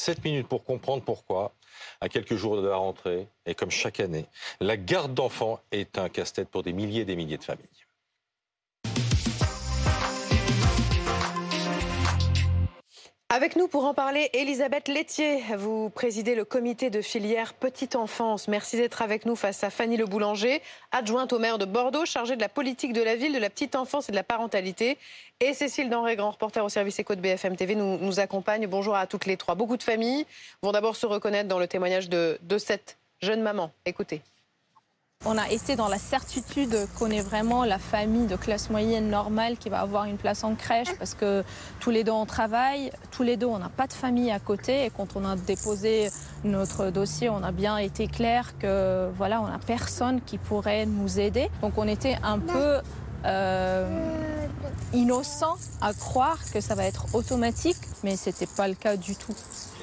7 minutes pour comprendre pourquoi, à quelques jours de la rentrée, et comme chaque année, la garde d'enfants est un casse-tête pour des milliers et des milliers de familles. Avec nous pour en parler, Elisabeth Laitier, vous présidez le comité de filière Petite Enfance. Merci d'être avec nous face à Fanny Le Boulanger, adjointe au maire de Bordeaux, chargée de la politique de la ville, de la petite enfance et de la parentalité. Et Cécile Denré, grand reporter au service éco de BFM TV, nous, accompagne. Bonjour à toutes les trois. Beaucoup de familles vont d'abord se reconnaître dans le témoignage de cette jeune maman. Écoutez. On a essayé dans la certitude qu'on est vraiment la famille de classe moyenne normale qui va avoir une place en crèche parce que tous les deux on travaille, tous les deux on n'a pas de famille à côté et quand on a déposé notre dossier, on a bien été clair que voilà, on n'a personne qui pourrait nous aider. Donc on était un peu euh, innocent à croire que ça va être automatique, mais c'était pas le cas du tout.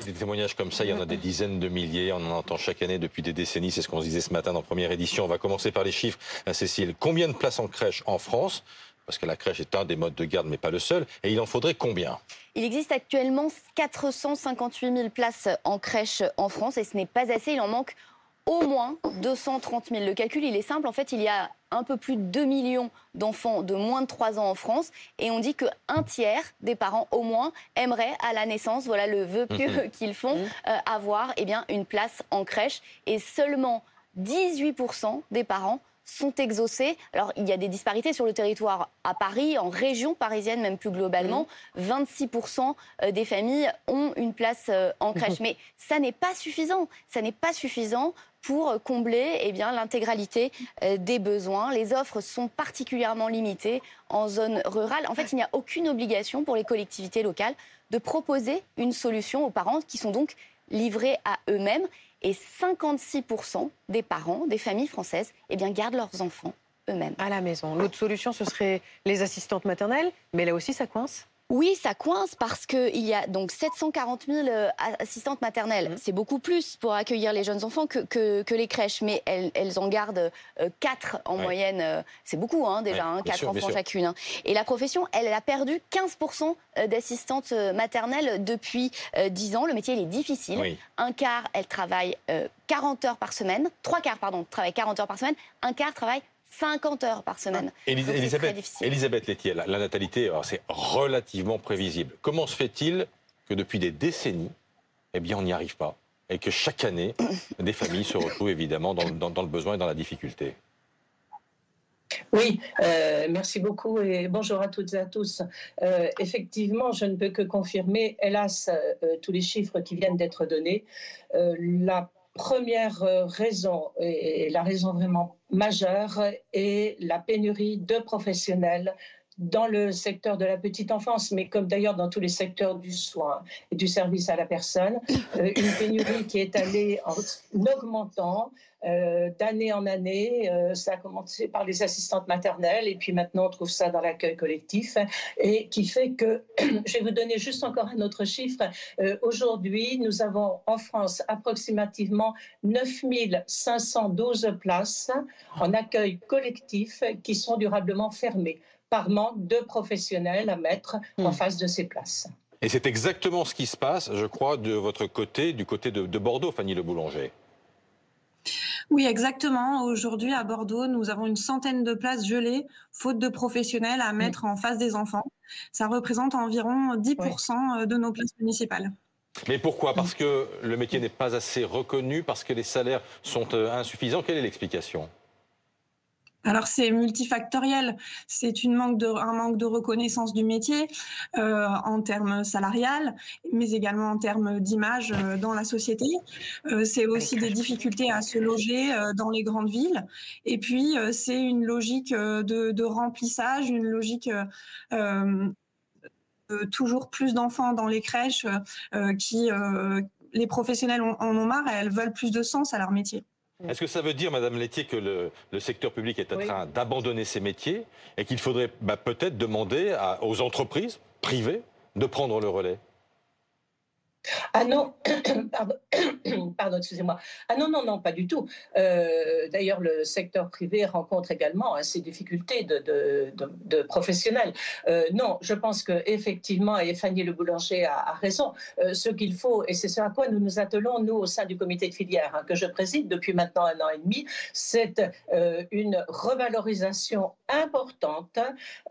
Des témoignages comme ça, il y en a des dizaines de milliers. On en entend chaque année depuis des décennies. C'est ce qu'on disait ce matin dans première édition. On va commencer par les chiffres. Euh, Cécile, combien de places en crèche en France? Parce que la crèche est un des modes de garde, mais pas le seul. Et il en faudrait combien? Il existe actuellement 458 000 places en crèche en France, et ce n'est pas assez. Il en manque au moins 230 000. Le calcul, il est simple. En fait, il y a un peu plus de 2 millions d'enfants de moins de 3 ans en France. Et on dit qu'un tiers des parents, au moins, aimeraient à la naissance, voilà le vœu pieux Mhm. qu'ils font, euh, avoir eh bien, une place en crèche. Et seulement 18% des parents sont exaucés. Alors, il y a des disparités sur le territoire à Paris, en région parisienne même plus globalement. 26% euh, des familles ont une place euh, en crèche. Mais ça n'est pas suffisant. Ça n'est pas suffisant pour euh, combler eh bien, l'intégralité des besoins. Les offres sont particulièrement limitées en zone rurale. En fait, il n'y a aucune obligation pour les collectivités locales de proposer une solution aux parents qui sont donc livrés à eux-mêmes. Et 56% des parents des familles françaises eh bien, gardent leurs enfants eux-mêmes. À la maison. L'autre solution, ce serait les assistantes maternelles, mais là aussi, ça coince. Oui, ça coince parce qu'il y a donc 740 000 euh, assistantes maternelles. C'est beaucoup plus pour accueillir les jeunes enfants que, que, que les crèches, mais elles, elles en gardent 4 en Ouais. moyenne. euh, C'est beaucoup hein, déjà, Ouais, hein, bien 4 sûr, bien enfants chacune. hein. Et la profession, elle, elle a perdu 15% d'assistantes euh, maternelles depuis euh, 10 ans. Le métier, il est difficile. Oui. Un quart, elle travaille euh, 40 heures par semaine. Trois quarts, pardon, travaillent 40 heures par semaine. Un quart travaille 50 heures par semaine. Très Elisabeth, difficile. Elisabeth Laitier, la, la natalité, alors, c'est relativement prévisible. Comment se fait-il que depuis des décennies, eh bien, on n'y arrive pas et que chaque année, des familles se retrouvent évidemment dans, le- dans- dans le besoin et dans la difficulté? Oui, euh, merci beaucoup et bonjour à toutes et à tous. Euh, effectivement, je ne peux que confirmer, hélas, euh, tous les chiffres qui viennent d'être donnés. Euh, la première euh, raison, et la raison vraiment majeure, est la pénurie de professionnels dans le secteur de la petite enfance, mais comme d'ailleurs dans tous les secteurs du soin et du service à la personne, euh, une pénurie qui est allée en augmentant euh, d'année en année. Euh, ça a commencé par les assistantes maternelles et puis maintenant on trouve ça dans l'accueil collectif et qui fait que, je vais vous donner juste encore un autre chiffre, aujourd'hui nous avons en France approximativement 9512 places en accueil collectif qui sont durablement fermées par manque de professionnels à mettre en face de ces places. Et c'est exactement ce qui se passe, je crois, de votre côté, du côté de, de Bordeaux, Fanny Le Boulanger. Oui, exactement. Aujourd'hui, à Bordeaux, nous avons une centaine de places gelées, faute de professionnels à mettre en face des enfants. Ça représente environ 10% de nos places municipales. Mais pourquoi? Parce que le métier n'est pas assez reconnu, parce que les salaires sont euh, insuffisants. Quelle est l'explication? Alors c'est multifactoriel, c'est un manque de reconnaissance du métier euh, en termes salarial, mais également en termes d'image euh, dans la société. Euh, c'est aussi des difficultés à se loger dans les grandes villes. Et puis c'est une logique de, remplissage, une logique de toujours plus d'enfants dans les crèches qui les professionnels en ont marre et elles veulent plus de sens à leur métier. Est-ce que ça veut dire, Madame Laitier, que le, le secteur public est en Oui. train d'abandonner ses métiers et qu'il faudrait bah, peut-être demander à- aux entreprises privées de prendre le relais? Ah non, pardon, excusez-moi. Ah non, non, non, pas du tout. Euh, d'ailleurs, le secteur privé rencontre également hein, ces difficultés de, professionnels. Euh, non, je pense que effectivement, et Fanny Le Boulanger a, raison, euh, ce qu'il faut, et c'est ce à quoi nous nous attelons, nous, au sein du comité de filière hein, que je préside depuis maintenant un an et demi, c'est une revalorisation importante,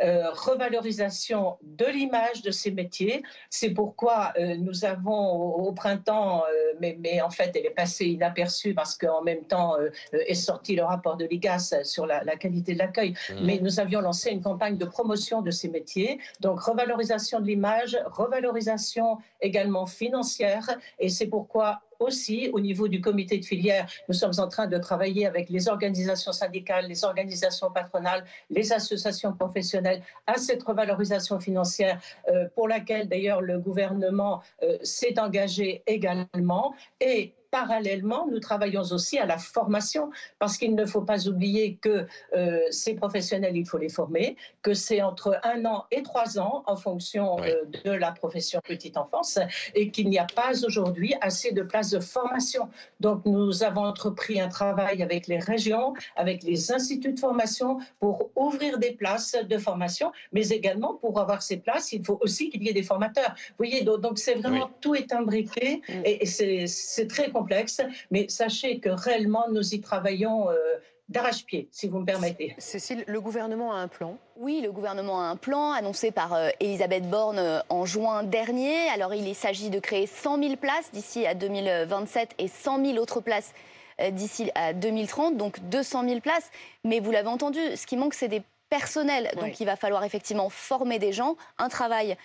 revalorisation de l'image de ces métiers. C'est pourquoi nous avons au, printemps, euh, mais, mais, en fait, elle est passée inaperçue parce qu'en même temps euh, est sorti le rapport de l'IGAS sur la, qualité de l'accueil. Mmh. Mais nous avions lancé une campagne de promotion de ces métiers. Donc, revalorisation de l'image, revalorisation également financière. Et c'est pourquoi aussi, au niveau du comité de filière, nous sommes en train de travailler avec les organisations syndicales, les organisations patronales, les associations professionnelles à cette revalorisation financière euh, pour laquelle d'ailleurs le gouvernement euh, s'est engagé également. Et parallèlement, nous travaillons aussi à la formation, parce qu'il ne faut pas oublier que euh, ces professionnels, il faut les former, que c'est entre un an et trois ans en fonction euh, de la profession petite enfance, et qu'il n'y a pas aujourd'hui assez de places de formation. Donc nous avons entrepris un travail avec les régions, avec les instituts de formation, pour ouvrir des places de formation, mais également pour avoir ces places, il faut aussi qu'il y ait des formateurs. Vous voyez, donc c'est vraiment tout est imbriqué, mm. et, et c'est très compliqué mais sachez que réellement, nous y travaillons. Euh, d'arrache-pied, si vous me permettez. Cécile, le gouvernement a un plan Oui, le gouvernement a un plan annoncé par euh, Elisabeth Borne euh, en juin dernier. Alors, il s'agit de créer 100 000 places d'ici à 2027 et 100 000 autres places d'ici à 2030, donc 200 000 places. Mais vous l'avez entendu, ce qui manque, c'est des personnels. Donc, il va falloir effectivement former des gens. Un travail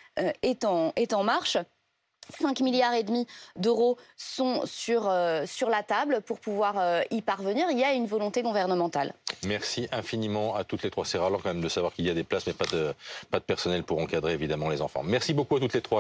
est en marche. 5 milliards et demi d'euros sont sur, euh, la table pour pouvoir euh, y parvenir. Il y a une volonté gouvernementale. Merci infiniment à toutes les trois. C'est quand même de savoir qu'il y a des places, mais pas de, pas de personnel pour encadrer évidemment les enfants. Merci beaucoup à toutes les trois.